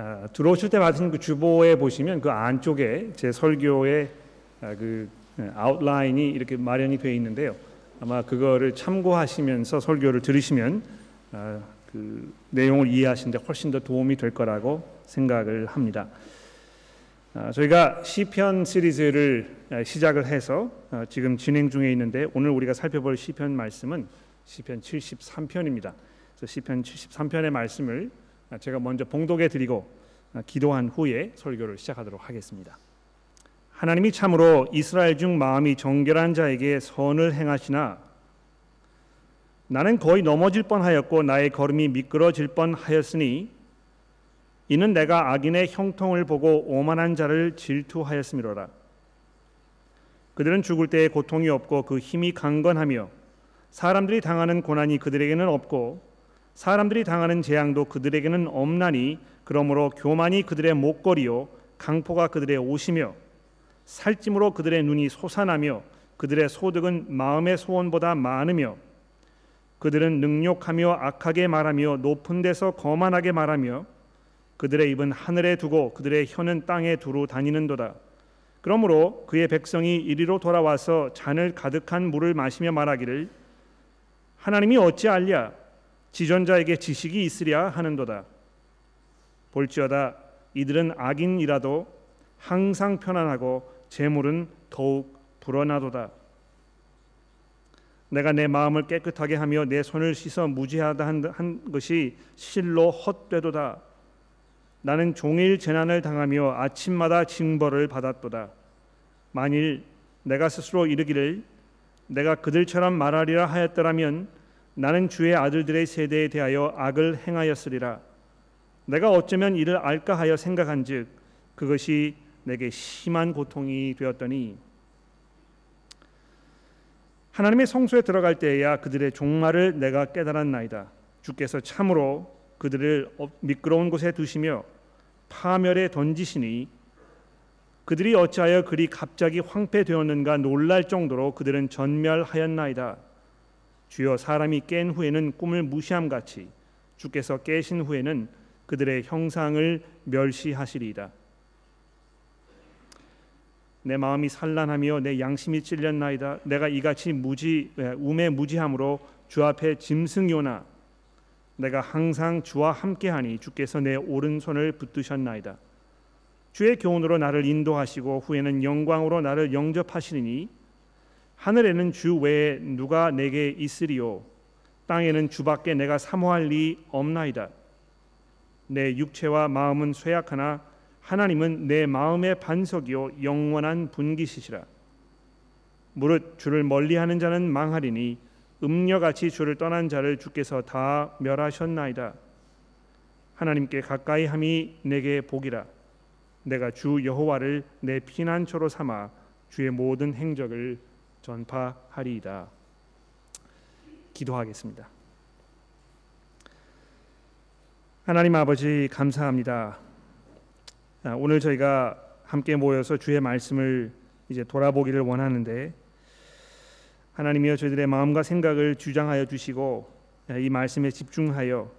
아, 들어오실 때 받으신 그 주보에 보시면 그 안쪽에 제 설교의 아, 그 아웃라인이 이렇게 마련이 되어 있는데요. 아마 그거를 참고하시면서 설교를 들으시면 아, 그 내용을 이해하시는데 훨씬 더 도움이 될 거라고 생각을 합니다. 아, 저희가 시편 시리즈를 아, 시작을 해서 아, 지금 진행 중에 있는데 오늘 우리가 살펴볼 시편 말씀은 시편 73편입니다. 그래서 시편 73편의 말씀을 제가 먼저 봉독해 드리고 기도한 후에 설교를 시작하도록 하겠습니다. 하나님이 참으로 이스라엘 중 마음이 정결한 자에게 선을 행하시나 나는 거의 넘어질 뻔하였고 나의 걸음이 미끄러질 뻔하였으니 이는 내가 악인의 형통을 보고 오만한 자를 질투하였음이로라. 그들은 죽을 때에 고통이 없고 그 힘이 강건하며 사람들이 당하는 고난이 그들에게는 없고 사람들이 당하는 재앙도 그들에게는 없나니 그러므로 교만이 그들의 목걸이요 강포가 그들의 옷이며 살찜으로 그들의 눈이 솟아나며 그들의 소득은 마음의 소원보다 많으며 그들은 능욕하며 악하게 말하며 높은 데서 거만하게 말하며 그들의 입은 하늘에 두고 그들의 혀는 땅에 두루 다니는도다. 그러므로 그의 백성이 이리로 돌아와서 잔을 가득한 물을 마시며 말하기를 하나님이 어찌 알랴 지존자에게 지식이 있으랴 하는도다. 볼지어다 이들은 악인이라도 항상 편안하고 재물은 더욱 불어나도다. 내가 내 마음을 깨끗하게 하며 내 손을 씻어 무지하다 한 것이 실로 헛되도다. 나는 종일 재난을 당하며 아침마다 징벌을 받았도다. 만일 내가 스스로 이르기를 내가 그들처럼 말하리라 하였더라면 나는 주의 아들들의 세대에 대하여 악을 행하였으리라. 내가 어쩌면 이를 알까 하여 생각한즉 그것이 내게 심한 고통이 되었더니 하나님의 성소에 들어갈 때에야 그들의 종말을 내가 깨달았나이다. 주께서 참으로 그들을 미끄러운 곳에 두시며 파멸에 던지시니 그들이 어찌하여 그리 갑자기 황폐되었는가 놀랄 정도로 그들은 전멸하였나이다. 주여 사람이 깬 후에는 꿈을 무시함 같이 주께서 깨신 후에는 그들의 형상을 멸시하시리이다. 내 마음이 산란하며 내 양심이 찔렸나이다. 내가 이같이 무지 우매 무지함으로 주 앞에 짐승요나 내가 항상 주와 함께하니 주께서 내 오른손을 붙드셨나이다. 주의 교훈으로 나를 인도하시고 후에는 영광으로 나를 영접하시리니 하늘에는 주 외에 누가 내게 있으리요 땅에는 주밖에 내가 사모할 리 없나이다. 내 육체와 마음은 쇠약하나 하나님은 내 마음의 반석이요 영원한 분기시시라. 무릇 주를 멀리하는 자는 망하리니 음녀같이 주를 떠난 자를 주께서 다 멸하셨나이다. 하나님께 가까이 함이 내게 복이라. 내가 주 여호와를 내 피난처로 삼아 주의 모든 행적을 전파하리이다. 기도하겠습니다. 하나님 아버지 감사합니다. 아, 오늘 저희가 함께 모여서 주의 말씀을 이제 돌아보기를 원하는데 하나님이여 저희들의 마음과 생각을 주장하여 주시고 이 말씀에 집중하여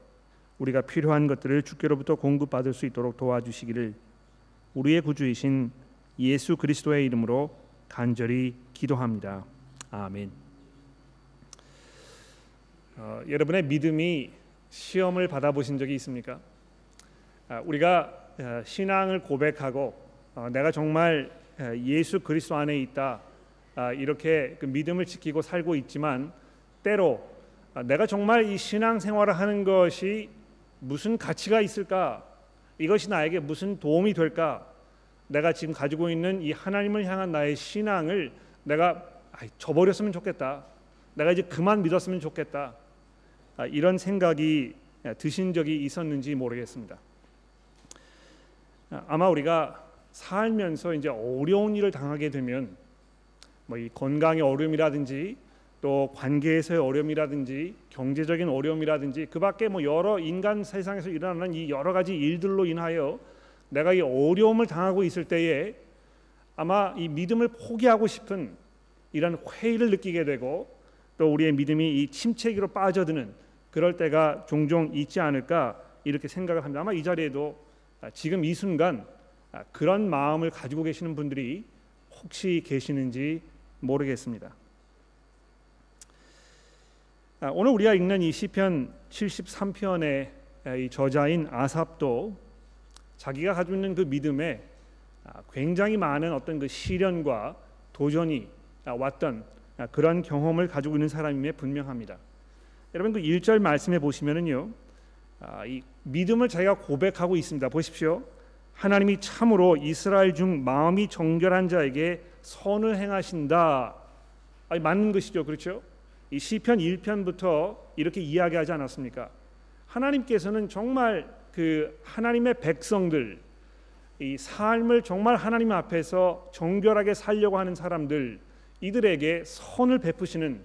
우리가 필요한 것들을 주께로부터 공급받을 수 있도록 도와주시기를 우리의 구주이신 예수 그리스도의 이름으로 간절히 기도합니다. 아멘. 어, 여러분의 믿음이 시험을 받아보신 적이 있습니까? 아, 우리가 어, 신앙을 고백하고 어, 내가 정말 어, 예수 그리스도 안에 있다 아, 이렇게 그 믿음을 지키고 살고 있지만 때로 아, 내가 정말 이 신앙 생활을 하는 것이 무슨 가치가 있을까? 이것이 나에게 무슨 도움이 될까? 내가 지금 가지고 있는 이 하나님을 향한 나의 신앙을 내가 저버렸으면 좋겠다. 내가 이제 그만 믿었으면 좋겠다. 아, 이런 생각이 드신 적이 있었는지 모르겠습니다. 아마 우리가 살면서 이제 어려운 일을 당하게 되면 뭐 이 건강의 어려움이라든지 또 관계에서의 어려움이라든지 경제적인 어려움이라든지 그밖에 뭐 여러 인간 세상에서 일어나는 이 여러 가지 일들로 인하여 내가 이 어려움을 당하고 있을 때에 아마 이 믿음을 포기하고 싶은 이런 회의를 느끼게 되고 또 우리의 믿음이 이 침체기로 빠져드는 그럴 때가 종종 있지 않을까 이렇게 생각을 합니다. 아마 이 자리에도 아, 지금 이 순간 아, 그런 마음을 가지고 계시는 분들이 혹시 계시는지 모르겠습니다. 아, 오늘 우리가 읽는 이 시편 73편의 이 저자인 아삽도 자기가 가지고 있는 그 믿음에 굉장히 많은 어떤 그 시련과 도전이 왔던 그런 경험을 가지고 있는 사람임에 분명합니다. 여러분 그 1절 말씀해 보시면은요. 이 믿음을 자기가 고백하고 있습니다. 보십시오. 하나님이 참으로 이스라엘 중 마음이 정결한 자에게 선을 행하신다. 아니, 맞는 것이죠. 그렇죠? 이 시편 1편부터 이렇게 이야기하지 않았습니까? 하나님께서는 정말 그 하나님의 백성들 이 삶을 정말 하나님 앞에서 정결하게 살려고 하는 사람들 이들에게 선을 베푸시는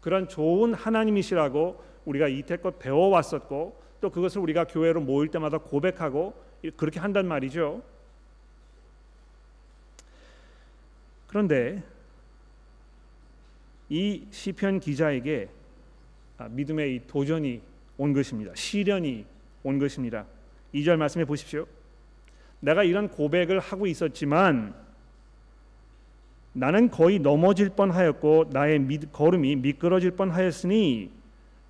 그런 좋은 하나님이시라고 우리가 이태껏 배워왔었고 또 그것을 우리가 교회로 모일 때마다 고백하고 그렇게 한단 말이죠. 그런데 이 시편 기자에게 아, 믿음의 이 도전이 온 것입니다. 시련이 온 것입니다. 2절 말씀해 보십시오. 내가 이런 고백을 하고 있었지만 나는 거의 넘어질 뻔하였고 나의 미, 걸음이 미끄러질 뻔하였으니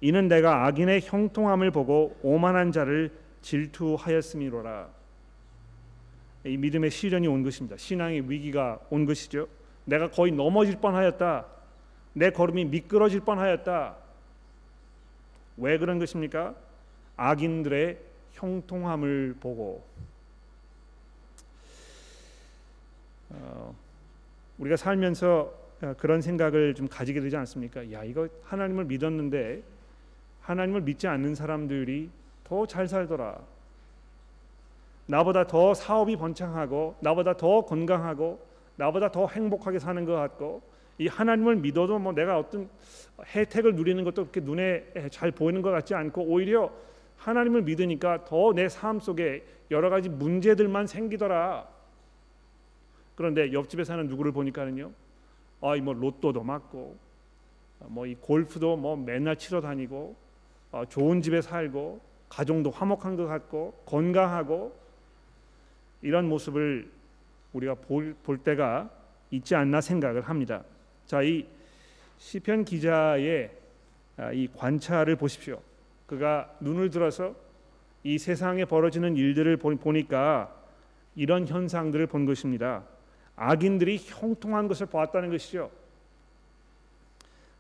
이는 내가 악인의 형통함을 보고 오만한 자를 질투하였음이로라. 이 믿음의 시련이 온 것입니다. 신앙의 위기가 온 것이죠. 내가 거의 넘어질 뻔하였다. 내 걸음이 미끄러질 뻔하였다. 왜 그런 것입니까? 악인들의 형통함을 보고 우리가 살면서 어, 그런 생각을 좀 가지게 되지 않습니까? 야 이거 하나님을 믿었는데 하나님을 믿지 않는 사람들이 더 잘 살더라. 나보다 더 사업이 번창하고 나보다 더 건강하고 나보다 더 행복하게 사는 것 같고 이 하나님을 믿어도 뭐 내가 어떤 혜택을 누리는 것도 그렇게 눈에 잘 보이는 것 같지 않고 오히려 하나님을 믿으니까 더 내 삶 속에 여러 가지 문제들만 생기더라. 그런데 옆집에 사는 누구를 보니까는요. 아이 뭐 로또도 맞고 뭐 이 골프도 뭐 맨날 치러 다니고 어, 좋은 집에 살고 가정도 화목한 것 같고 건강하고 이런 모습을 우리가 볼, 볼 때가 있지 않나 생각을 합니다. 자, 이 시편 기자의 아, 이 관찰을 보십시오. 그가 눈을 들어서 이 세상에 벌어지는 일들을 보니까 이런 현상들을 본 것입니다. 악인들이 형통한 것을 보았다는 것이죠.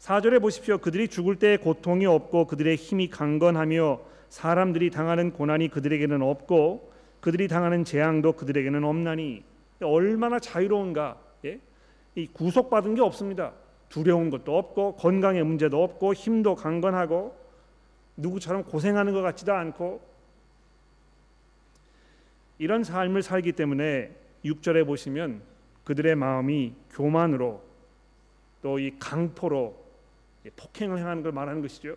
4절에 보십시오. 그들이 죽을 때 고통이 없고 그들의 힘이 강건하며 사람들이 당하는 고난이 그들에게는 없고 그들이 당하는 재앙도 그들에게는 없나니 얼마나 자유로운가. 예? 이 구속받은 게 없습니다. 두려운 것도 없고 건강의 문제도 없고 힘도 강건하고 누구처럼 고생하는 것 같지도 않고 이런 삶을 살기 때문에 6절에 보시면 그들의 마음이 교만으로 또 이 강포로 폭행을 행하는 걸 말하는 것이죠.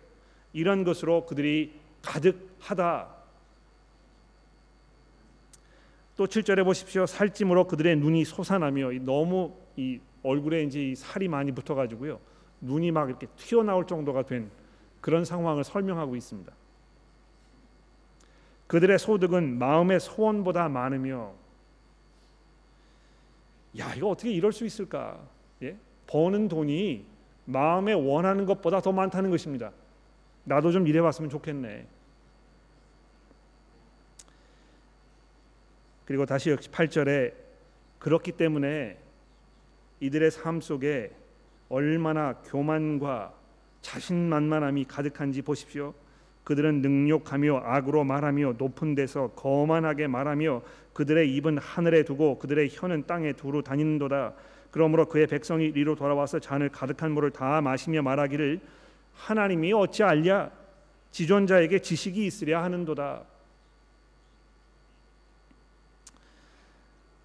이런 것으로 그들이 가득하다. 또 7절에 보십시오. 살찜으로 그들의 눈이 솟아나며 너무 이 얼굴에 이제 살이 많이 붙어 가지고요. 눈이 막 이렇게 튀어나올 정도가 된 그런 상황을 설명하고 있습니다. 그들의 소득은 마음의 소원보다 많으며 야 이거 어떻게 이럴 수 있을까? 예? 버는 돈이 마음에 원하는 것보다 더 많다는 것입니다. 나도 좀 일해봤으면 좋겠네. 그리고 다시 역시 8절에 그렇기 때문에 이들의 삶 속에 얼마나 교만과 자신만만함이 가득한지 보십시오. 그들은 능욕하며 악으로 말하며 높은 데서 거만하게 말하며 그들의 입은 하늘에 두고 그들의 혀는 땅에 두루 다니는도다. 그러므로 그의 백성이 이리로 돌아와서 잔을 가득한 물을 다 마시며 말하기를 하나님이 어찌 알랴 지존자에게 지식이 있으랴 하는도다.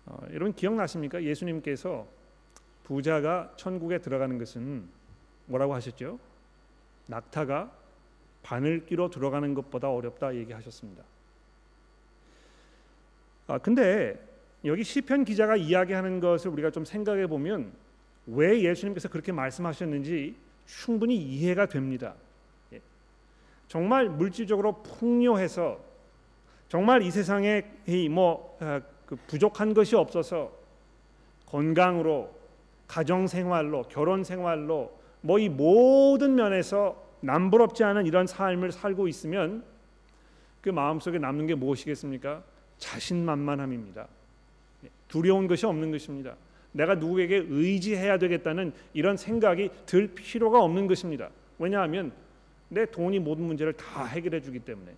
어, 여러분 기억나십니까? 예수님께서 부자가 천국에 들어가는 것은 뭐라고 하셨죠? 낙타가 바늘 끼로 들어가는 것보다 어렵다 얘기하셨습니다. 아 근데 여기 시편 기자가 이야기하는 것을 우리가 좀 생각해 보면 왜 예수님께서 그렇게 말씀하셨는지 충분히 이해가 됩니다. 예. 정말 물질적으로 풍요해서 정말 이 세상에 뭐 아, 그 부족한 것이 없어서 건강으로 가정 생활로 결혼 생활로 뭐 이 모든 면에서 남부럽지 않은 이런 삶을 살고 있으면 그 마음속에 남는 게 무엇이겠습니까? 자신만만함입니다. 두려운 것이 없는 것입니다. 내가 누구에게 의지해야 되겠다는 이런 생각이 들 필요가 없는 것입니다. 왜냐하면 내 돈이 모든 문제를 다 해결해 주기 때문에.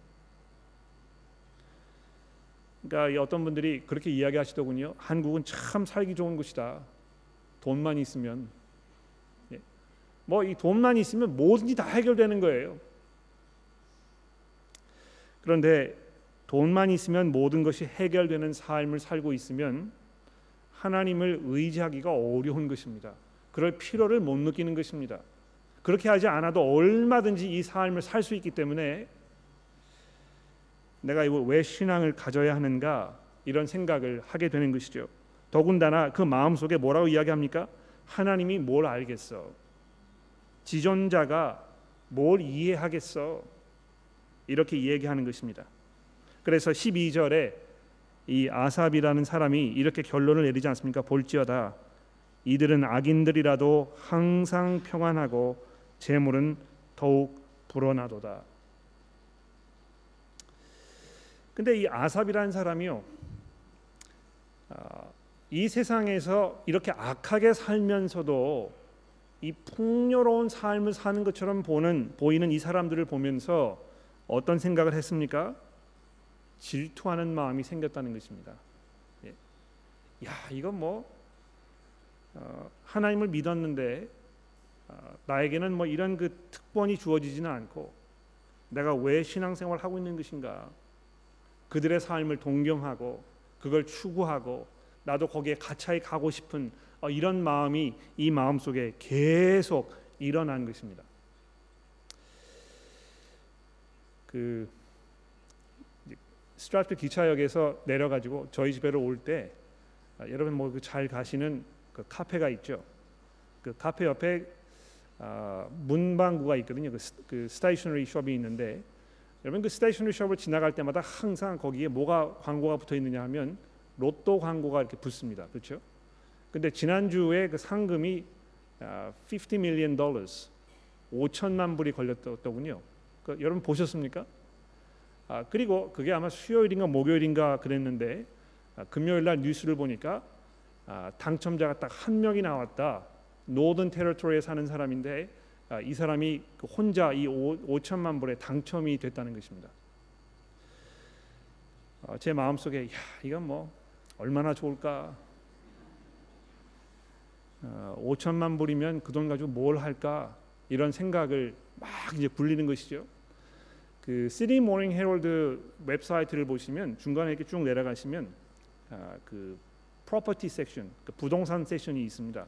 그러니까 어떤 분들이 그렇게 이야기하시더군요. 한국은 참 살기 좋은 곳이다. 돈만 있으면 예. 뭐이 돈만 있으면 뭐든지 다 해결되는 거예요. 그런데 돈만 있으면 모든 것이 해결되는 삶을 살고 있으면 하나님을 의지하기가 어려운 것입니다. 그럴 필요를 못 느끼는 것입니다. 그렇게 하지 않아도 얼마든지 이 삶을 살 수 있기 때문에 내가 왜 신앙을 가져야 하는가 이런 생각을 하게 되는 것이죠. 더군다나 그 마음 속에 뭐라고 이야기합니까? 하나님이 뭘 알겠어? 지존자가 뭘 이해하겠어? 이렇게 얘기하는 것입니다. 그래서 12절에 이 아삽이라는 사람이 이렇게 결론을 내리지 않습니까? 볼지어다 이들은 악인들이라도 항상 평안하고 재물은 더욱 불어나도다. 근데 이 아삽이라는 사람이요, 아, 이 세상에서 이렇게 악하게 살면서도 이 풍요로운 삶을 사는 것처럼 보는 보이는 이 사람들을 보면서 어떤 생각을 했습니까? 질투하는 마음이 생겼다는 것입니다. 예. 야, 이건 뭐 어, 하나님을 믿었는데 어, 나에게는 뭐 이런 그 특권이 주어지지는 않고 내가 왜 신앙생활 하고 있는 것인가? 그들의 삶을 동경하고 그걸 추구하고 나도 거기에 가차에 가고 싶은 어, 이런 마음이 이 마음 속에 계속 일어난 것입니다. 그 스트라트 기차역에서 내려가지고 저희 집에로 올때 아, 여러분 뭐 잘 가시는 그 카페가 있죠. 그 카페 옆에 아, 문방구가 있거든요. 그, 그 stationery shop이 있는데 여러분 그 stationery shop을 지나갈 때마다 항상 거기에 뭐가 광고가 붙어 있느냐 하면 로또 광고가 이렇게 붙습니다. 그렇죠? 근데 지난주에 그 상금이 50 million dollars 5천만 불이 걸렸더군요. 그 여러분 보셨습니까? 아, 그리고 그게 아마 수요일인가 목요일인가 그랬는데 아, 금요일 날 뉴스를 보니까 아, 당첨자가 딱 한 명이 나왔다. 노던 테러토리에 사는 사람인데 아, 이 사람이 그 혼자 이 5, 천만 불에 당첨이 됐다는 것입니다. 아, 제 마음속에 야 이건 뭐 얼마나 좋을까? 어, 5천만 불이면 그 돈 가지고 뭘 할까? 이런 생각을 막 이제 굴리는 것이죠. 그 Sydney Morning Herald 웹사이트를 보시면 중간에 이렇게 쭉 내려가시면 아, 그 property section, 그 부동산 섹션이 있습니다.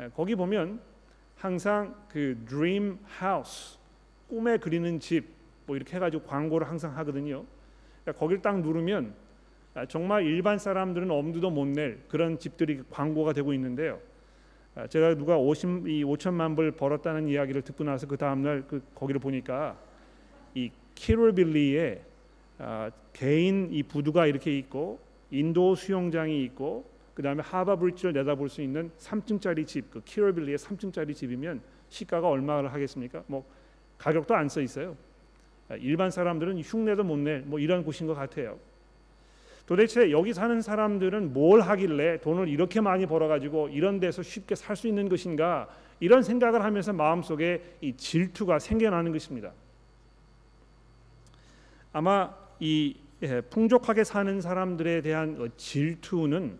에, 거기 보면 항상 그 dream house, 꿈에 그리는 집, 뭐 이렇게 해가지고 광고를 항상 하거든요. 그러니까 거기를 딱 누르면 아, 정말 일반 사람들은 엄두도 못 낼 그런 집들이 광고가 되고 있는데요. 아, 제가 누가 50, 이 5천만 불 벌었다는 이야기를 듣고 나서 그 다음 날 그 거기를 보니까 이 키롤빌리에 아, 개인 이 부두가 이렇게 있고 인도 수영장이 있고 그 다음에 하바 브릿지를 내다볼 수 있는 3층짜리 집, 그 키롤빌리의 3층짜리 집이면 시가가 얼마를 하겠습니까? 뭐 가격도 안 써 있어요. 일반 사람들은 흉내도 못 낼 뭐 이런 곳인 것 같아요. 도대체 여기 사는 사람들은 뭘 하길래 돈을 이렇게 많이 벌어가지고 이런 데서 쉽게 살 수 있는 것인가 이런 생각을 하면서 마음속에 이 질투가 생겨나는 것입니다. 아마 이 예, 풍족하게 사는 사람들에 대한 어, 질투는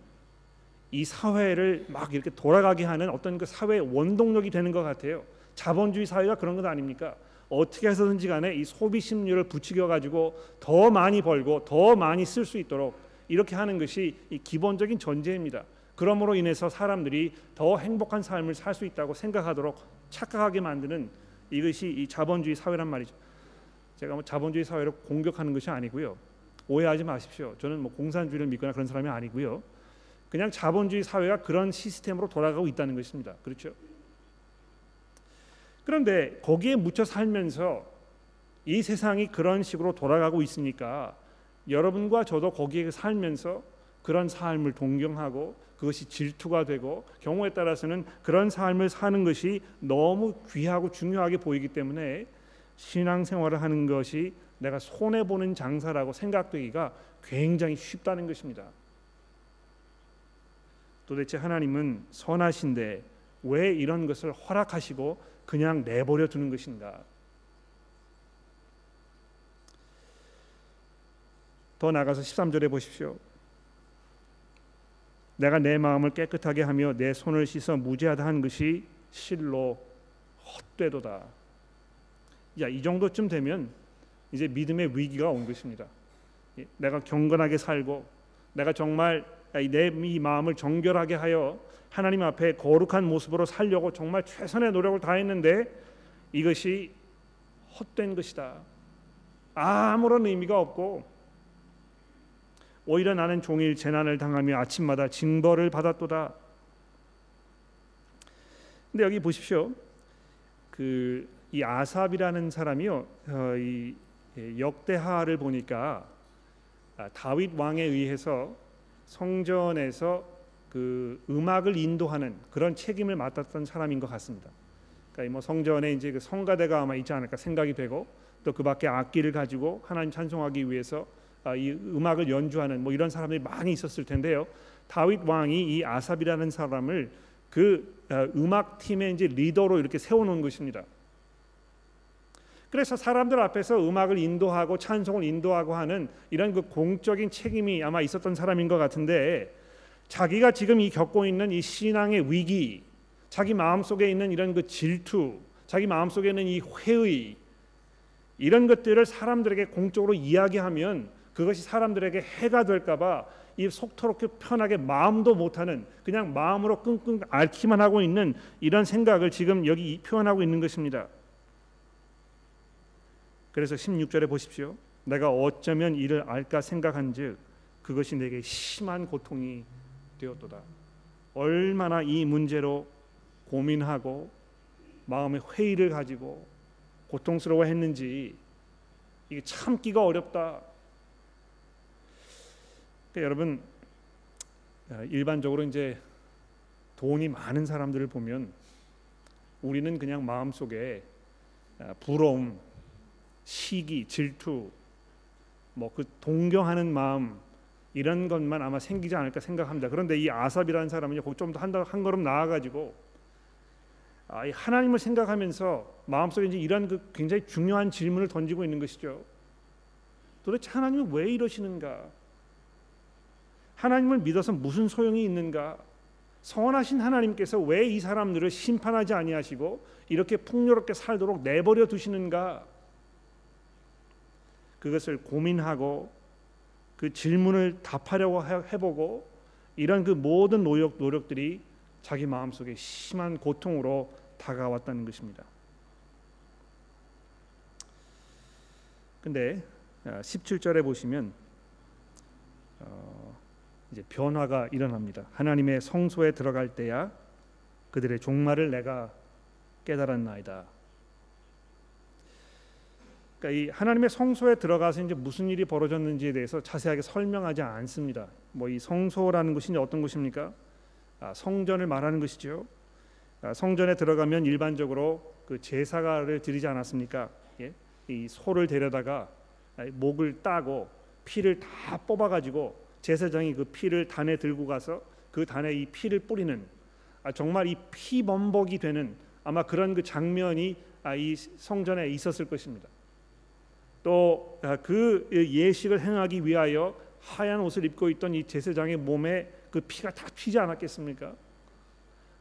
이 사회를 막 이렇게 돌아가게 하는 어떤 그 사회 원동력이 되는 것 같아요. 자본주의 사회가 그런 것 아닙니까? 어떻게 해서든지 간에 이 소비 심리를 부추겨 가지고 더 많이 벌고 더 많이 쓸 수 있도록 이렇게 하는 것이 이 기본적인 전제입니다. 그러므로 인해서 사람들이 더 행복한 삶을 살 수 있다고 생각하도록 착각하게 만드는 이것이 이 자본주의 사회란 말이죠. 제가 뭐 자본주의 사회를 공격하는 것이 아니고요. 오해하지 마십시오. 저는 뭐 공산주의를 믿거나 그런 사람이 아니고요. 그냥 자본주의 사회가 그런 시스템으로 돌아가고 있다는 것입니다. 그렇죠? 그런데 거기에 묻혀 살면서 이 세상이 그런 식으로 돌아가고 있으니까 여러분과 저도 거기에 살면서 그런 삶을 동경하고 그것이 질투가 되고 경우에 따라서는 그런 삶을 사는 것이 너무 귀하고 중요하게 보이기 때문에 신앙생활을 하는 것이 내가 손해 보는 장사라고 생각되기가 굉장히 쉽다는 것입니다. 도대체 하나님은 선하신데 왜 이런 것을 허락하시고 그냥 내버려 두는 것인가? 더 나가서 13절에 보십시오. 내가 내 마음을 깨끗하게 하며 내 손을 씻어 무죄하다 한 것이 실로 헛되도다. 야, 이 정도쯤 되면 이제 믿음의 위기가 온 것입니다. 내가 경건하게 살고 내가 정말 내이 마음을 정결하게 하여 하나님 앞에 거룩한 모습으로 살려고 정말 최선의 노력을 다했는데 이것이 헛된 것이다. 아무런 의미가 없고 오히려 나는 종일 재난을 당하며 아침마다 징벌을 받았도다. 근데 여기 보십시오. 그 이 아삽이라는 사람이요. 어, 이 역대하를 보니까 아, 다윗 왕에 의해서 성전에서 그 음악을 인도하는 그런 책임을 맡았던 사람인 것 같습니다. 그러니까 뭐 성전에 이제 그 성가대가 아마 있지 않을까 생각이 되고 또 그밖에 악기를 가지고 하나님 찬송하기 위해서 아, 이 음악을 연주하는 뭐 이런 사람들이 많이 있었을 텐데요. 다윗 왕이 이 아삽이라는 사람을 그 아, 음악 팀의 이제 리더로 이렇게 세워놓은 것입니다. 그래서 사람들 앞에서 음악을 인도하고 찬송을 인도하고 하는 이런 그 공적인 책임이 아마 있었던 사람인 것 같은데 자기가 지금 이 겪고 있는 이 신앙의 위기, 자기 마음 속에 있는 이런 그 질투, 자기 마음 속에 있는 이 회의 이런 것들을 사람들에게 공적으로 이야기하면 그것이 사람들에게 해가 될까봐 이 속토록 편하게 마음도 못하는 그냥 마음으로 끙끙 앓기만 하고 있는 이런 생각을 지금 여기 표현하고 있는 것입니다. 그래서 16절에 보십시오. 내가 어쩌면 이를 알까 생각한즉 그것이 내게 심한 고통이 되었도다. 얼마나 이 문제로 고민하고 마음의 회의를 가지고 고통스러워했는지 이게 참기가 어렵다. 그러니까 여러분 아, 일반적으로 이제 돈이 많은 사람들을 보면 우리는 그냥 마음 속에 아, 부러움, 시기, 질투, 뭐 그 동경하는 마음 이런 것만 아마 생기지 않을까 생각합니다. 그런데 이 아삽이라는 사람은요, 좀더한 한 걸음 나아가지고 아, 하나님을 생각하면서 마음속에 이제 이런 그 굉장히 중요한 질문을 던지고 있는 것이죠. 도대체 하나님은 왜 이러시는가? 하나님을 믿어서 무슨 소용이 있는가? 선하신 하나님께서 왜 이 사람들을 심판하지 아니하시고 이렇게 풍요롭게 살도록 내버려 두시는가? 그것을 고민하고 그 질문을 답하려고 해보고 이런 그 모든 노력 노력들이 자기 마음 속에 심한 고통으로 다가왔다는 것입니다. 근데 17절에 아, 보시면 어, 이제 변화가 일어납니다. 하나님의 성소에 들어갈 때야 그들의 종말을 내가 깨달았나이다. 그러니까 이 하나님의 성소에 들어가서 이제 무슨 일이 벌어졌는지에 대해서 자세하게 설명하지 않습니다. 뭐 이 성소라는 것이 어떤 것입니까? 아, 성전을 말하는 것이죠. 아, 성전에 들어가면 일반적으로 그 제사가를 드리지 않았습니까? 예? 이 소를 데려다가 목을 따고 피를 다 뽑아가지고 제사장이 그 피를 단에 들고 가서 그 단에 이 피를 뿌리는 아, 정말 이 피범벅이 되는 아마 그런 그 장면이 아, 이 성전에 있었을 것입니다. 또그 아, 예식을 행하기 위하여 하얀 옷을 입고 있던 이 제사장의 몸에 그 피가 다 튀지 않았겠습니까?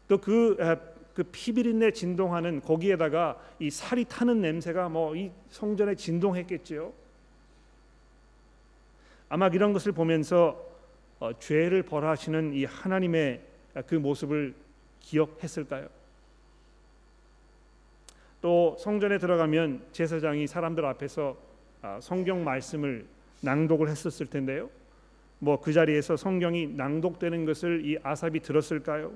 또그 아, 그 피비린내 진동하는 거기에다가 이 살이 타는 냄새가 뭐 이 성전에 진동했겠지요. 아마 이런 것을 보면서 어, 죄를 벌하시는 이 하나님의 그 모습을 기억했을까요? 또 성전에 들어가면 제사장이 사람들 앞에서 아, 성경 말씀을 낭독을 했었을 텐데요. 뭐 그 자리에서 성경이 낭독되는 것을 이 아삽이 들었을까요?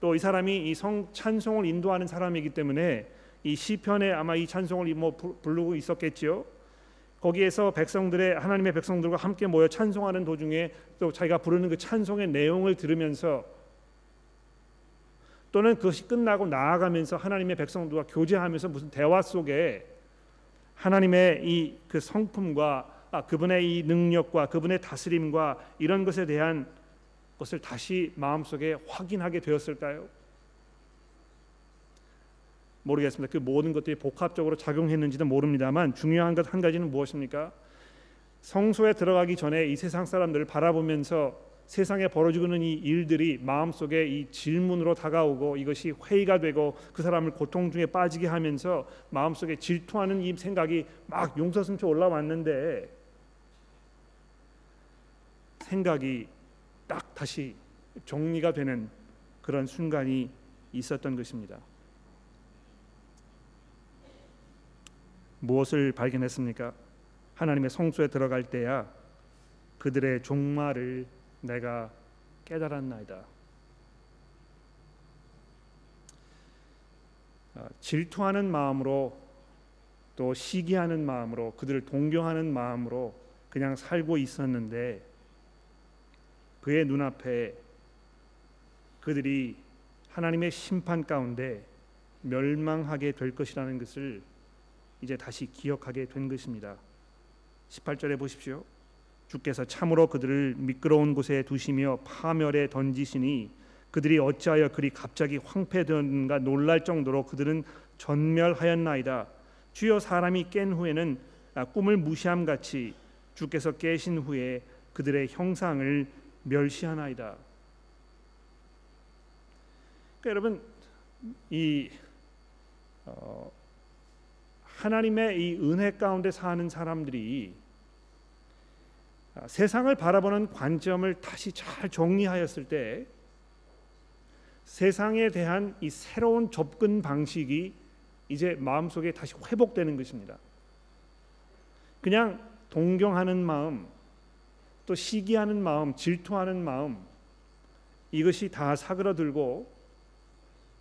또 이 사람이 이 성 찬송을 인도하는 사람이기 때문에 이 시편에 아마 이 찬송을 뭐 부르고 있었겠지요. 거기에서 백성들의 하나님의 백성들과 함께 모여 찬송하는 도중에 또 자기가 부르는 그 찬송의 내용을 들으면서 또는 그것이 끝나고 나아가면서 하나님의 백성들과 교제하면서 무슨 대화 속에 하나님의 이 그 성품과 아, 그분의 이 능력과 그분의 다스림과 이런 것에 대한 것을 다시 마음속에 확인하게 되었을까요? 모르겠습니다. 그 모든 것들이 복합적으로 작용했는지도 모릅니다만 중요한 것 한 가지는 무엇입니까? 성소에 들어가기 전에 이 세상 사람들을 바라보면서 세상에 벌어지고 있는 이 일들이 마음속에 이 질문으로 다가오고 이것이 회의가 되고 그 사람을 고통 중에 빠지게 하면서 마음속에 질투하는 이 생각이 막 용서슴쳐 올라왔는데 생각이 딱 다시 정리가 되는 그런 순간이 있었던 것입니다. 무엇을 발견했습니까? 하나님의 성소에 들어갈 때야 그들의 종말을 내가 깨달았나이다. 아, 질투하는 마음으로 또 시기하는 마음으로 그들을 동경하는 마음으로 그냥 살고 있었는데 그의 눈앞에 그들이 하나님의 심판 가운데 멸망하게 될 것이라는 것을 이제 다시 기억하게 된 것입니다. 18절에 보십시오. 주께서 참으로 그들을 미끄러운 곳에 두시며 파멸에 던지시니 그들이 어찌하여 그리 갑자기 황폐되었는가 놀랄 정도로 그들은 전멸하였나이다. 주여 사람이 깬 후에는 아, 꿈을 무시함 같이 주께서 깨신 후에 그들의 형상을 멸시하나이다. 그러니까 여러분 이 어, 하나님의 이 은혜 가운데 사는 사람들이 아, 세상을 바라보는 관점을 다시 잘 정리하였을 때 세상에 대한 이 새로운 접근 방식이 이제 마음속에 다시 회복되는 것입니다. 그냥 동경하는 마음, 또 시기하는 마음, 질투하는 마음 이것이 다 사그러들고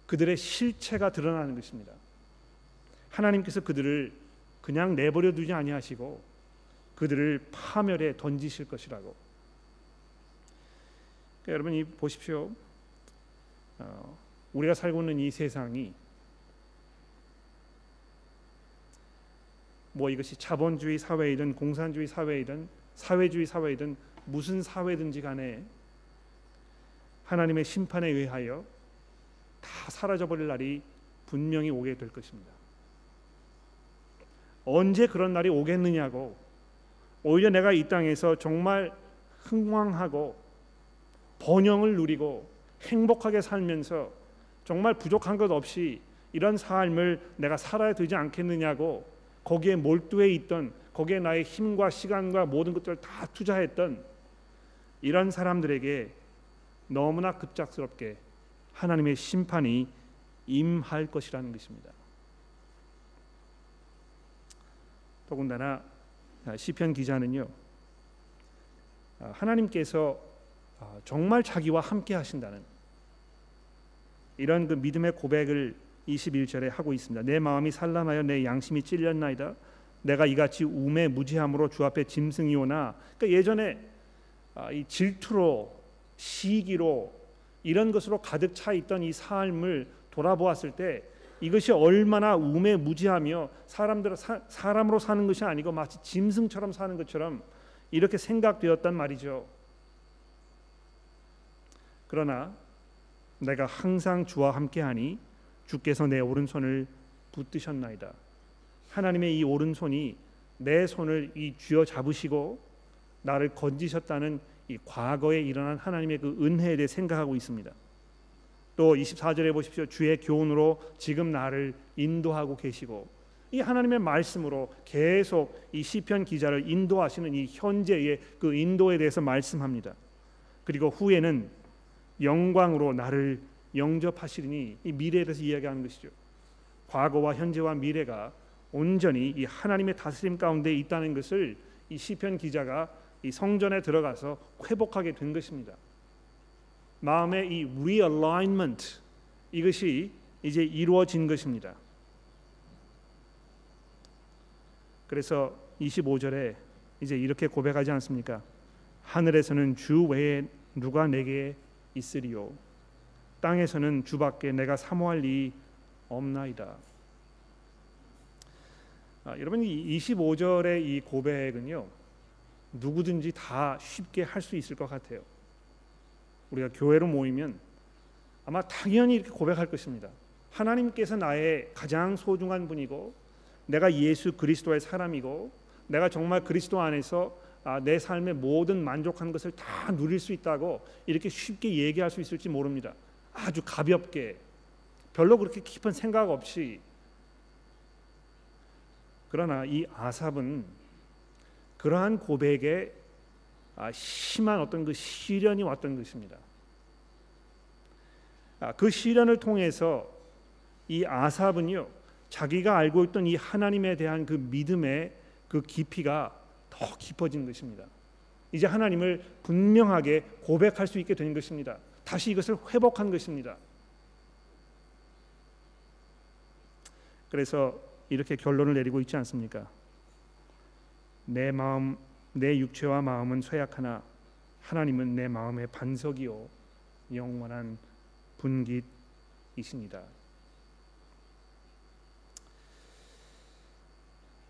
그들의 실체가 드러나는 것입니다. 하나님께서 그들을 그냥 내버려 두지 아니하시고 그들을 파멸에 던지실 것이라고. 그러니까 여러분 이 보십시오. 어, 우리가 살고 있는 이 세상이 뭐 이것이 자본주의 사회이든 공산주의 사회이든 사회주의 사회이든 무슨 사회든지 간에 하나님의 심판에 의하여 다 사라져 버릴 날이 분명히 오게 될 것입니다. 언제 그런 날이 오겠느냐고 오히려 내가 이 땅에서 정말 흥왕하고 번영을 누리고 행복하게 살면서 정말 부족한 것 없이 이런 삶을 내가 살아야 되지 않겠느냐고 거기에 몰두해 있던 거기에 나의 힘과 시간과 모든 것들을 다 투자했던 이런 사람들에게 너무나 급작스럽게 하나님의 심판이 임할 것이라는 것입니다. 더군다나 시편 기자는요 하나님께서 정말 자기와 함께 하신다는 이런 그 믿음의 고백을 21절에 하고 있습니다. 내 마음이 산란하여 내 양심이 찔렸나이다. 내가 이같이 우매 무지함으로 주 앞에 짐승이오나. 그러니까 예전에 이 질투로 시기로 이런 것으로 가득 차 있던 이 삶을 돌아보았을 때 이것이 얼마나 우매무지하며 사람들 사람으로 사는 것이 아니고 마치 짐승처럼 사는 것처럼 이렇게 생각되었단 말이죠. 그러나 내가 항상 주와 함께하니 주께서 내 오른손을 붙드셨나이다. 하나님의 이 오른손이 내 손을 이 쥐어 잡으시고 나를 건지셨다는 이 과거에 일어난 하나님의 그 은혜에 대해 생각하고 있습니다. 또 24절에 보십시오. 주의 교훈으로 지금 나를 인도하고 계시고 이 하나님의 말씀으로 계속 이 시편 기자를 인도하시는 이 현재의 그 인도에 대해서 말씀합니다. 그리고 후에는 영광으로 나를 영접하시리니 이 미래에 대해서 이야기하는 것이죠. 과거와 현재와 미래가 온전히 이 하나님의 다스림 가운데 있다는 것을 이 시편 기자가 이 성전에 들어가서 회복하게 된 것입니다. 마음의 이 realignment 이것이 이제 이루어진 것입니다. 그래서 25절에 이제 이렇게 고백하지 않습니까? 하늘에서는 주 외에 누가 내게 있으리요 땅에서는 주밖에 내가 사모할 이 없나이다. 아, 여러분 이 25절의 이 고백은요 누구든지 다 쉽게 할 수 있을 것 같아요. 우리가 교회로 모이면 아마 당연히 이렇게 고백할 것입니다. 하나님께서 나의 가장 소중한 분이고 내가 예수 그리스도의 사람이고 내가 정말 그리스도 안에서 아, 내 삶의 모든 만족한 것을 다 누릴 수 있다고 이렇게 쉽게 얘기할 수 있을지 모릅니다. 아주 가볍게 별로 그렇게 깊은 생각 없이 그러나 이 아삽은 그러한 고백에 아, 심한 어떤 그 시련이 왔던 것입니다. 아, 그 시련을 통해서 이 아삽은요 자기가 알고 있던 이 하나님에 대한 그 믿음의 그 깊이가 더 깊어진 것입니다. 이제 하나님을 분명하게 고백할 수 있게 된 것입니다. 다시 이것을 회복한 것입니다. 그래서 이렇게 결론을 내리고 있지 않습니까? 내 마음, 내 육체와 마음은 쇠약하나 하나님은 내 마음의 반석이요 영원한 분깃이십니다.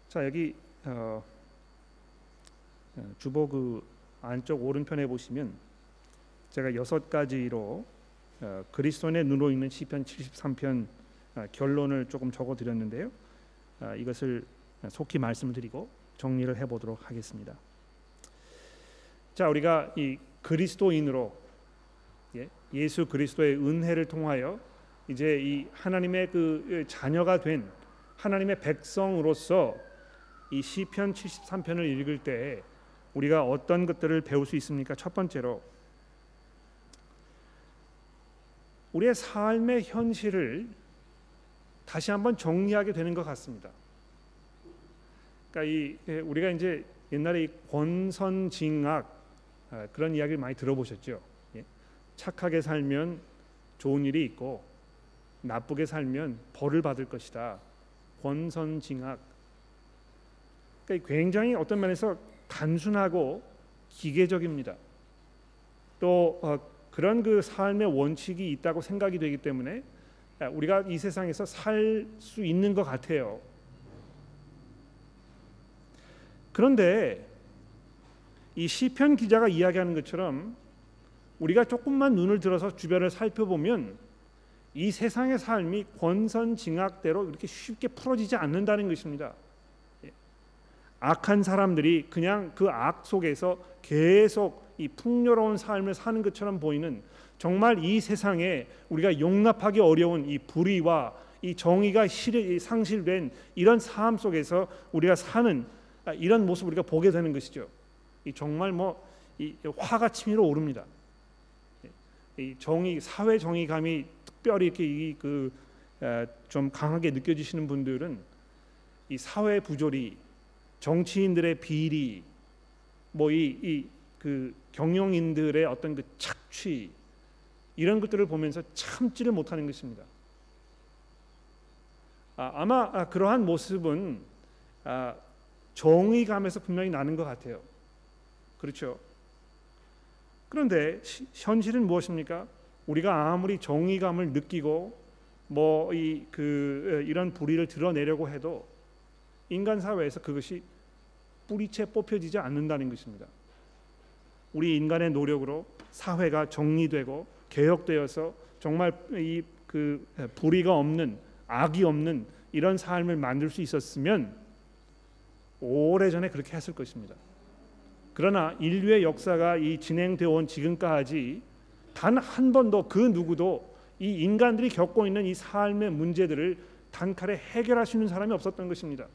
자 여기 어, 주보 그 안쪽 오른편에 보시면 제가 여섯 가지로 어, 그리스도의 눈으로 읽는 시편 73편 어, 결론을 조금 적어 드렸는데요. 어, 이것을 속히 말씀을 드리고 정리를 해 보도록 하겠습니다. 자, 우리가 이 그리스도인으로 예, 예수 그리스도의 은혜를 통하여 이제 이 하나님의 그 자녀가 된 하나님의 백성으로서 이 시편 73편을 읽을 때 우리가 어떤 것들을 배울 수 있습니까? 첫 번째로 우리의 삶의 현실을 다시 한번 정리하게 되는 것 같습니다. 그러니까 이 예, 우리가 이제 옛날에 이 권선징악 아, 그런 이야기를 많이 들어보셨죠. 예? 착하게 살면 좋은 일이 있고 나쁘게 살면 벌을 받을 것이다. 권선징악. 그러니까 굉장히 어떤 면에서 단순하고 기계적입니다. 또 어, 그런 그 삶의 원칙이 있다고 생각이 되기 때문에 아, 우리가 이 세상에서 살 수 있는 것 같아요. 그런데 이 시편 기자가 이야기하는 것처럼 우리가 조금만 눈을 들어서 주변을 살펴보면 이 세상의 삶이 권선징악대로 이렇게 쉽게 풀어지지 않는다는 것입니다. 예. 악한 사람들이 그냥 그 악 속에서 계속 이 풍요로운 삶을 사는 것처럼 보이는 정말 이 세상에 우리가 용납하기 어려운 이 불의와 이 정의가 상실된 이런 삶 속에서 우리가 사는 아, 이런 모습 우리가 보게 되는 것이죠. 정말 뭐 화가 치밀어 오릅니다. 예, 이 정의 사회 정의감이 특별히 이렇게 그좀 강하게 느껴지시는 분들은 이 사회 부조리, 정치인들의 비리, 뭐 이 그 경영인들의 어떤 그 착취 이런 것들을 보면서 참지를 못하는 것입니다. 아, 마 아, 그러한 모습은 아, 정의감에서 분명히 나는 것 같아요. 그렇죠. 그런데 시, 현실은 무엇입니까? 우리가 아무리 정의감을 느끼고 뭐 이 그 이런 불의를 드러내려고 해도 인간 사회에서 그것이 뿌리채 뽑혀지지 않는다는 것입니다. 우리 인간의 노력으로 사회가 정리되고 개혁되어서 정말 이 그 불의가 없는 악이 없는 이런 삶을 만들 수 있었으면 오래전에 그렇게 했을 것입니다. 그러나 인류의 역사가 이 진행되어 온 지금까지 단 한 번도 그 누구도 이 인간들이 겪고 있는 이 삶의 문제들을 단칼에 해결할 수 있는 사람이 없었던 것입니다.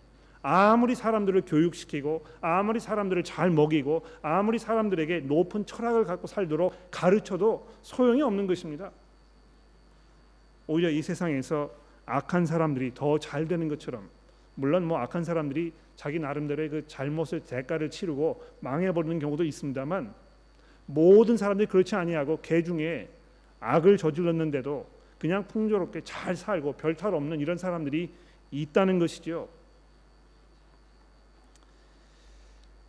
아무리 사람들을 교육시키고 아무리 사람들을 잘 먹이고 아무리 사람들에게 높은 철학을 갖고 살도록 가르쳐도 소용이 없는 것입니다. 오히려 이 세상에서 악한 사람들이 더 잘 되는 것처럼 물론 뭐 악한 사람들이 자기 나름대로의 그 잘못을 대가를 치르고 망해버리는 경우도 있습니다만 모든 사람들이 그렇지 아니하고 개 중에 악을 저질렀는데도 그냥 풍조롭게 잘 살고 별탈 없는 이런 사람들이 있다는 것이죠.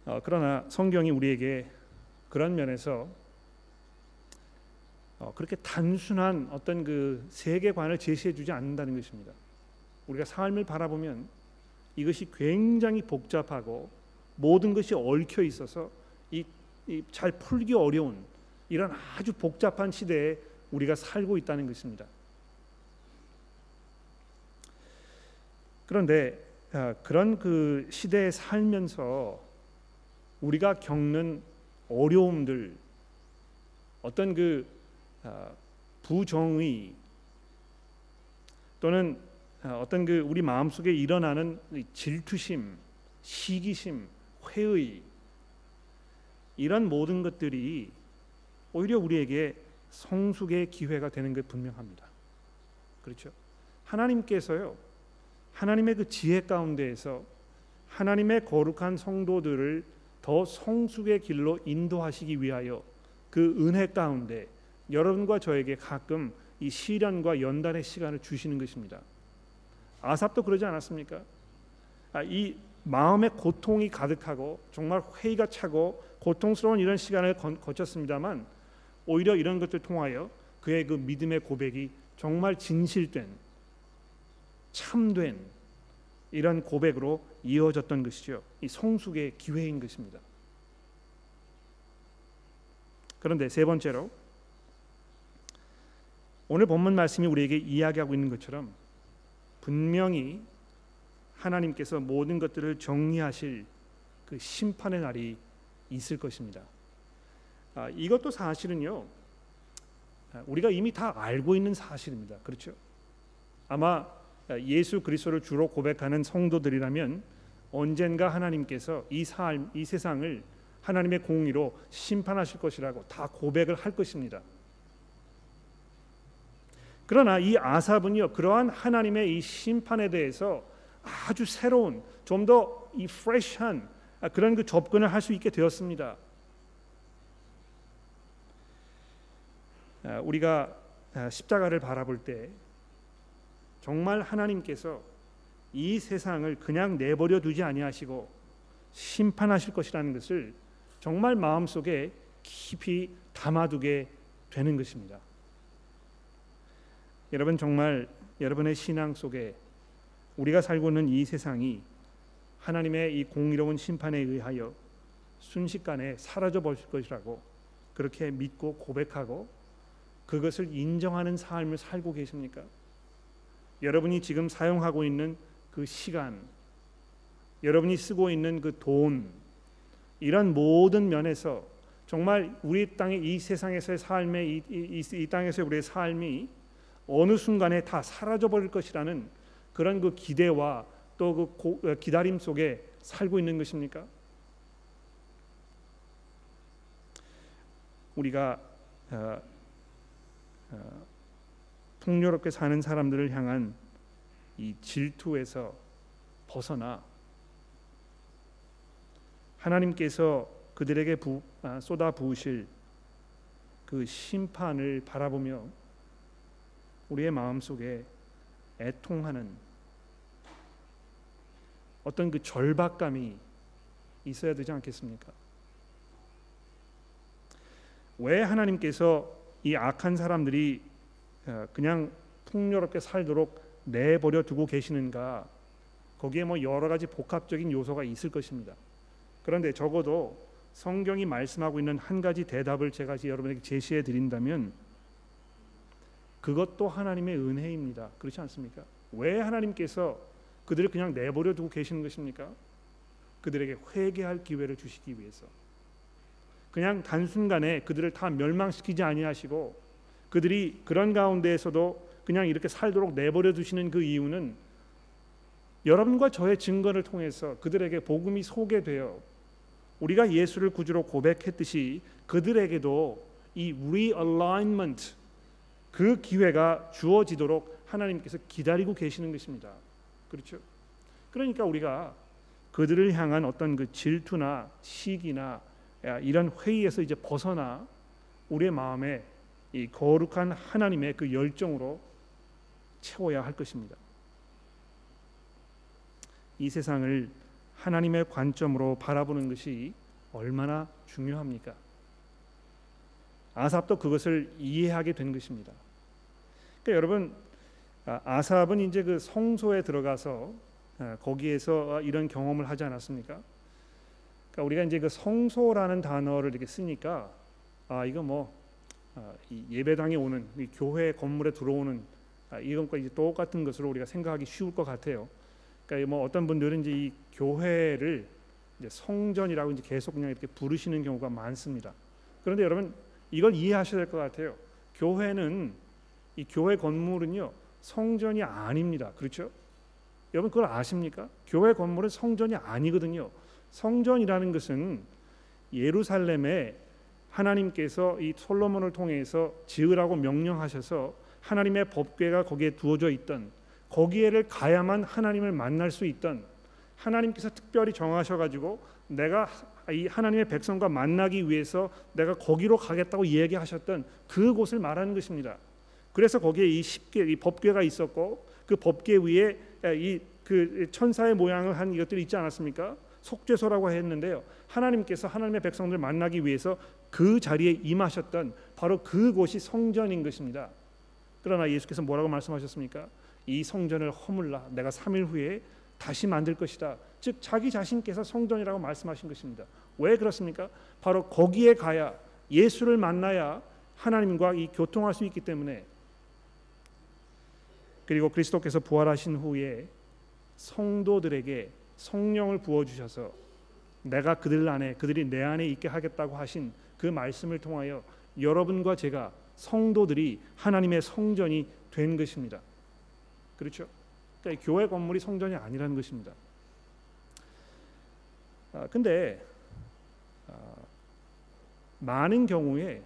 어, 그러나 성경이 우리에게 그런 면에서 어, 그렇게 단순한 어떤 그 세계관을 제시해주지 않는다는 것입니다. 우리가 삶을 바라보면 이것이 굉장히 복잡하고 모든 것이 얽혀 있어서 이잘 풀기 어려운 이런 아주 복잡한 시대에 우리가 살고 있다는 것입니다. 그런데 아, 그런 그 시대에 살면서 우리가 겪는 어려움들 어떤 그 아, 부정의 또는 아, 어떤 그 우리 마음 속에 일어나는 질투심, 시기심, 회의 이런 모든 것들이 오히려 우리에게 성숙의 기회가 되는 게 분명합니다. 그렇죠? 하나님께서요. 하나님의 그 지혜 가운데에서 하나님의 거룩한 성도들을 더 성숙의 길로 인도하시기 위하여 그 은혜 가운데 여러분과 저에게 가끔 이 시련과 연단의 시간을 주시는 것입니다. 아삽도 그러지 않았습니까? 아, 이 마음의 고통이 가득하고 정말 회의가 차고 고통스러운 이런 시간을 거쳤습니다만 오히려 이런 것들 통하여 그의 그 믿음의 고백이 정말 진실된 참된 이런 고백으로 이어졌던 것이죠. 이 성숙의 기회인 것입니다. 그런데 세 번째로 오늘 본문 말씀이 우리에게 이야기하고 있는 것처럼 분명히 하나님께서 모든 것들을 정리하실 그 심판의 날이 있을 것입니다. 아, 이것도 사실은요. 아, 우리가 이미 다 알고 있는 사실입니다. 그렇죠? 아마 예수 그리스도를 주로 고백하는 성도들이라면 언젠가 하나님께서 이 삶, 이 세상을 하나님의 공의로 심판하실 것이라고 다 고백을 할 것입니다. 그러나 이 아삽은요 그러한 하나님의 이 심판에 대해서 아주 새로운 좀 더 이 프레시한 그런 그 접근을 할 수 있게 되었습니다. 아, 우리가 아, 십자가를 바라볼 때 정말 하나님께서 이 세상을 그냥 내버려 두지 아니하시고 심판하실 것이라는 것을 정말 마음속에 깊이 담아두게 되는 것입니다. 여러분 정말 여러분의 신앙 속에 우리가 살고 있는 이 세상이 하나님의 이 공의로운 심판에 의하여 순식간에 사라져 버릴 것이라고 그렇게 믿고 고백하고 그것을 인정하는 삶을 살고 계십니까? 여러분이 지금 사용하고 있는 그 시간, 여러분이 쓰고 있는 그 돈, 이런 모든 면에서 정말 우리 땅의 이 세상에서의 삶의 이, 이, 이 땅에서의 우리의 삶이 어느 순간에 다 사라져 버릴 것이라는 그런 그 기대와 또그 어, 기다림 속에 살고 있는 것입니까? 우리가 어, 어, 풍요롭게 사는 사람들을 향한 이 질투에서 벗어나 하나님께서 그들에게 부, 아, 쏟아 부으실 그 심판을 바라보며 우리의 마음 속에 애통하는 어떤 그 절박감이 있어야 되지 않겠습니까? 왜 하나님께서 이 악한 사람들이 어, 그냥 풍요롭게 살도록 내버려 두고 계시는가? 거기에 뭐 여러 가지 복합적인 요소가 있을 것입니다. 그런데 적어도 성경이 말씀하고 있는 한 가지 대답을 제가 여러분에게 제시해 드린다면 그것도 하나님의 은혜입니다. 그렇지 않습니까? 왜 하나님께서 그들을 그냥 내버려 두고 계시는 것입니까? 그들에게 회개할 기회를 주시기 위해서. 그냥 단순간에 그들을 다 멸망시키지 아니하시고 그들이 그런 가운데에서도 그냥 이렇게 살도록 내버려 두시는 그 이유는 여러분과 저의 증거를 통해서 그들에게 복음이 소개되어 우리가 예수를 구주로 고백했듯이 그들에게도 이 realignment 그 기회가 주어지도록 하나님께서 기다리고 계시는 것입니다. 그렇죠? 그러니까 우리가 그들을 향한 어떤 그 질투나 시기나 이런 회의에서 이제 벗어나 우리의 마음에 이 거룩한 하나님의 그 열정으로 채워야 할 것입니다. 이 세상을 하나님의 관점으로 바라보는 것이 얼마나 중요합니까? 아삽도 그것을 이해하게 된 것입니다. 그러니까 여러분 아, 아삽은 이제 그 성소에 들어가서 아, 거기에서 이런 경험을 하지 않았습니까? 그러니까 우리가 이제 그 성소라는 단어를 이렇게 쓰니까 아 이거 뭐 아, 예배당에 오는 교회 건물에 들어오는 이것과 이제 똑같은 것으로 우리가 생각하기 쉬울 것 같아요. 그러니까 뭐 어떤 분들은 이제 이 교회를 이제 성전이라고 이제 계속 그냥 이렇게 부르시는 경우가 많습니다. 그런데 여러분 이걸 이해하셔야 될 것 같아요. 교회는 이 교회 건물은요 성전이 아닙니다. 그렇죠? 여러분 그걸 아십니까? 교회 건물은 성전이 아니거든요. 성전이라는 것은 예루살렘에 하나님께서 이 솔로몬을 통해서 지으라고 명령하셔서 하나님의 법궤가 거기에 두어져 있던 거기에를 가야만 하나님을 만날 수 있던 하나님께서 특별히 정하셔 가지고 내가 이 하나님의 백성과 만나기 위해서 내가 거기로 가겠다고 얘기하셨던 그곳을 말하는 것입니다. 그래서 거기에 이 십계 이 법궤가 있었고 그 법궤 위에 이 그 천사의 모양을 한 이것들이 있지 않았습니까? 속죄소라고 했는데요. 하나님께서 하나님의 백성들 만나기 위해서 그 자리에 임하셨던 바로 그곳이 성전인 것입니다. 그러나 예수께서 뭐라고 말씀하셨습니까? 이 성전을 허물라 내가 3일 후에 다시 만들 것이다. 즉 자기 자신께서 성전이라고 말씀하신 것입니다. 왜 그렇습니까? 바로 거기에 가야 예수를 만나야 하나님과 이 교통할 수 있기 때문에 그리고 그리스도께서 부활하신 후에 성도들에게 성령을 부어 주셔서 내가 그들 안에 그들이 내 안에 있게 하겠다고 하신 그 말씀을 통하여 여러분과 제가 성도들이 하나님의 성전이 된 것입니다. 그렇죠? 그러니까 교회 건물이 성전이 아니라는 것입니다. 아, 근데 아, 많은 경우에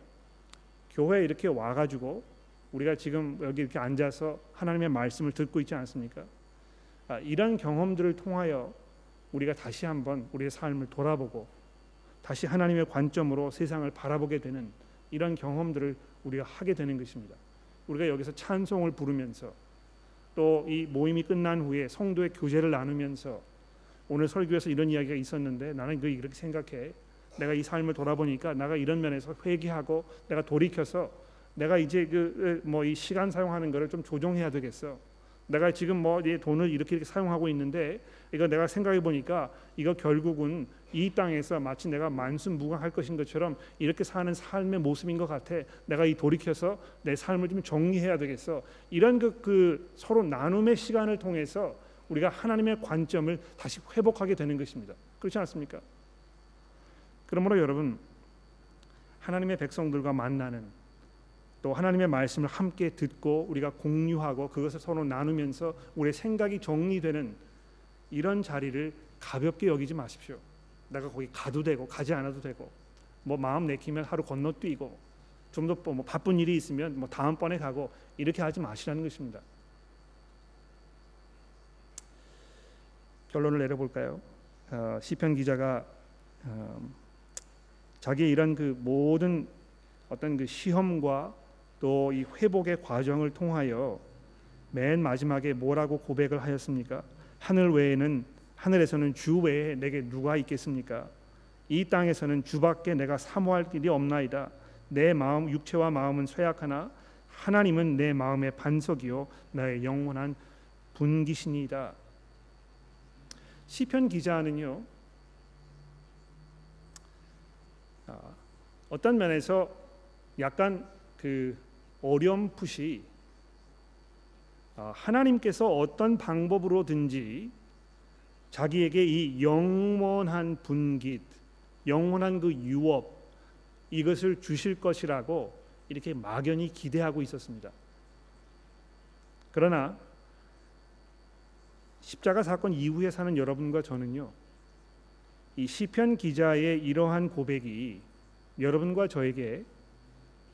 교회에 이렇게 와가지고 우리가 지금 여기 이렇게 앉아서 하나님의 말씀을 듣고 있지 않습니까? 아, 이런 경험들을 통하여 우리가 다시 한번 우리의 삶을 돌아보고 다시 하나님의 관점으로 세상을 바라보게 되는 이런 경험들을 우리가 하게 되는 것입니다. 우리가 여기서 찬송을 부르면서 또 이 모임이 끝난 후에 성도의 교제를 나누면서 오늘 설교에서 이런 이야기가 있었는데 나는 그 이렇게 생각해. 내가 이 삶을 돌아보니까 내가 이런 면에서 회개하고 내가 돌이켜서 내가 이제 그 뭐 이 시간 사용하는 거를 좀 조정해야 되겠어. 내가 지금 뭐 돈을 이렇게 이렇게 사용하고 있는데 이거 내가 생각해 보니까 이거 결국은 이 땅에서 마치 내가 만순무강할 것인 것처럼 이렇게 사는 삶의 모습인 것 같아. 내가 이 돌이켜서 내 삶을 좀 정리해야 되겠어. 이런 그, 그 서로 나눔의 시간을 통해서 우리가 하나님의 관점을 다시 회복하게 되는 것입니다. 그렇지 않습니까? 그러므로 여러분 하나님의 백성들과 만나는 또 하나님의 말씀을 함께 듣고 우리가 공유하고 그것을 서로 나누면서 우리의 생각이 정리되는 이런 자리를 가볍게 여기지 마십시오. 내가 거기 가도 되고 가지 않아도 되고 뭐 마음 내키면 하루 건너뛰고 좀더 뭐 바쁜 일이 있으면 뭐 다음번에 가고 이렇게 하지 마시라는 것입니다. 결론을 내려볼까요? 어, 시편 기자가 어, 자기의 이런 그 모든 어떤 그 시험과 또 이 회복의 과정을 통하여 맨 마지막에 뭐라고 고백을 하였습니까? 하늘 외에는 하늘에서는 주 외에 내게 누가 있겠습니까? 이 땅에서는 주밖에 내가 사모할 길이 없나이다. 내 마음 육체와 마음은 쇠약하나 하나님은 내 마음의 반석이요 나의 영원한 분기신이다. 시편 기자는요. 아, 어떤 면에서 약간 그 어렴풋이 아, 하나님께서 어떤 방법으로든지 자기에게 이 영원한 분깃, 영원한 그 유업 이것을 주실 것이라고 이렇게 막연히 기대하고 있었습니다. 그러나 십자가 사건 이후에 사는 여러분과 저는요. 이 시편 기자의 이러한 고백이 여러분과 저에게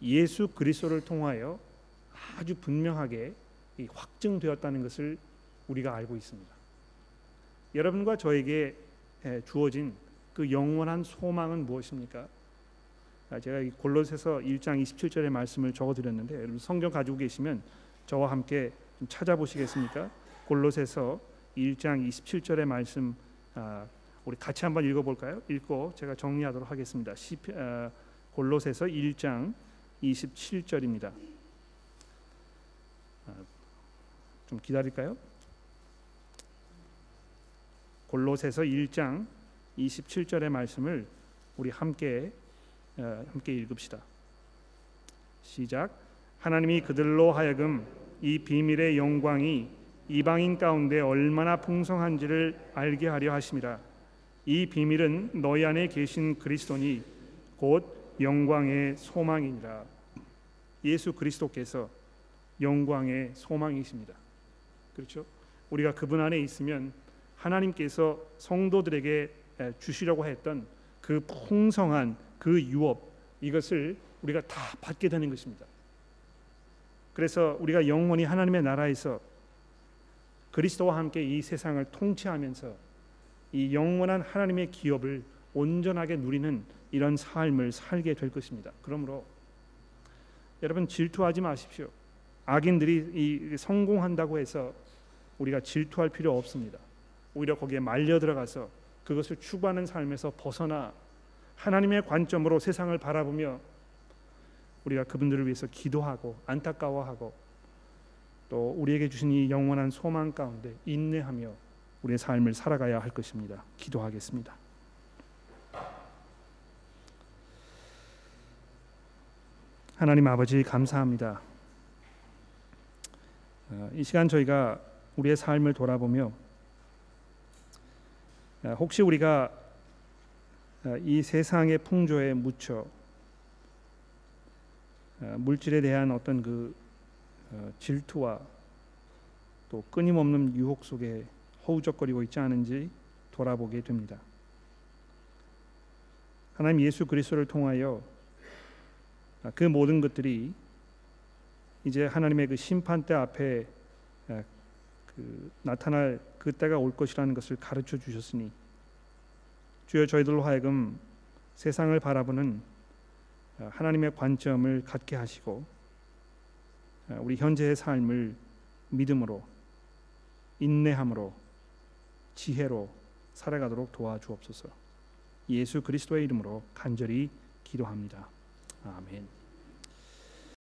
예수 그리스도를 통하여 아주 분명하게 확증되었다는 것을 우리가 알고 있습니다. 여러분과 저에게 주어진 그 영원한 소망은 무엇입니까? 아, 제가 골로새서 1장 27절의 말씀을 적어드렸는데 여러분 성경 가지고 계시면 저와 함께 좀 찾아보시겠습니까? 골로새서 1장 27절의 말씀 아, 우리 같이 한번 읽어볼까요? 읽고 제가 정리하도록 하겠습니다. 시, 어, 골로새서 1장 27절입니다. 아, 좀 기다릴까요? 골로새서 1장 27절의 말씀을 우리 함께 어, 함께 읽읍시다. 시작. 하나님이 그들로 하여금 이 비밀의 영광이 이방인 가운데 얼마나 풍성한지를 알게 하려 하심이라. 이 비밀은 너희 안에 계신 그리스도니 곧 영광의 소망이니라. 예수 그리스도께서 영광의 소망이십니다. 그렇죠? 우리가 그분 안에 있으면 하나님께서 성도들에게 주시려고 했던 그 풍성한 그 유업 이것을 우리가 다 받게 되는 것입니다. 그래서 우리가 영원히 하나님의 나라에서 그리스도와 함께 이 세상을 통치하면서 이 영원한 하나님의 기업을 온전하게 누리는 이런 삶을 살게 될 것입니다. 그러므로 여러분 질투하지 마십시오. 악인들이 이 성공한다고 해서 우리가 질투할 필요 없습니다. 오히려 거기에 말려 들어가서 그것을 추구하는 삶에서 벗어나 하나님의 관점으로 세상을 바라보며 우리가 그분들을 위해서 기도하고 안타까워하고 또 우리에게 주신 이 영원한 소망 가운데 인내하며 우리의 삶을 살아가야 할 것입니다. 기도하겠습니다. 하나님 아버지 감사합니다. 어, 이 시간 저희가 우리의 삶을 돌아보며 어, 혹시 우리가 어, 이 세상의 풍조에 묻혀 물질에 대한 어떤 그 질투와 또 끊임없는 유혹 속에 허우적거리고 있지 않은지 돌아보게 됩니다. 하나님 예수 그리스도를 통하여 그 모든 것들이 이제 하나님의 그 심판대 앞에 그 나타날 그 때가 올 것이라는 것을 가르쳐 주셨으니 주여 저희들로 하여금 세상을 바라보는 하나님의 관점을 갖게 하시고 우리 현재의 삶을 믿음으로 인내함으로 지혜로 살아가도록 도와주옵소서. 예수 그리스도의 이름으로 간절히 기도합니다. 아멘.